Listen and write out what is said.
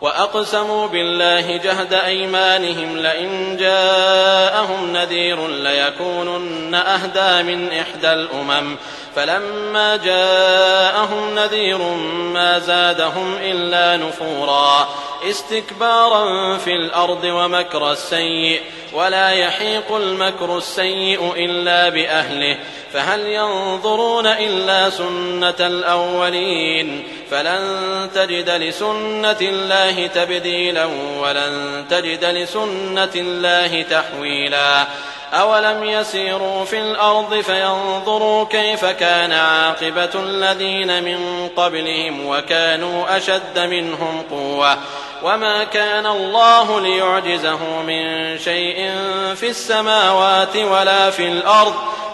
وأقسموا بالله جهد أيمانهم لئن جاءهم نذير ليكونن أهدى من إحدى الأمم. فلما جاءهم نذير ما زادهم إلا نفورا. استكبارا في الأرض ومكر السيء. ولا يحيق المكر السيء إلا بأهله. فهل ينظرون إلا سنة الأولين فلن تجد لسنة الله تبديلا ولن تجد لسنة الله تحويلا أولم يسيروا في الأرض فينظروا كيف كان عاقبة الذين من قبلهم وكانوا أشد منهم قوة وما كان الله ليعجزه من شيء في السماوات ولا في الأرض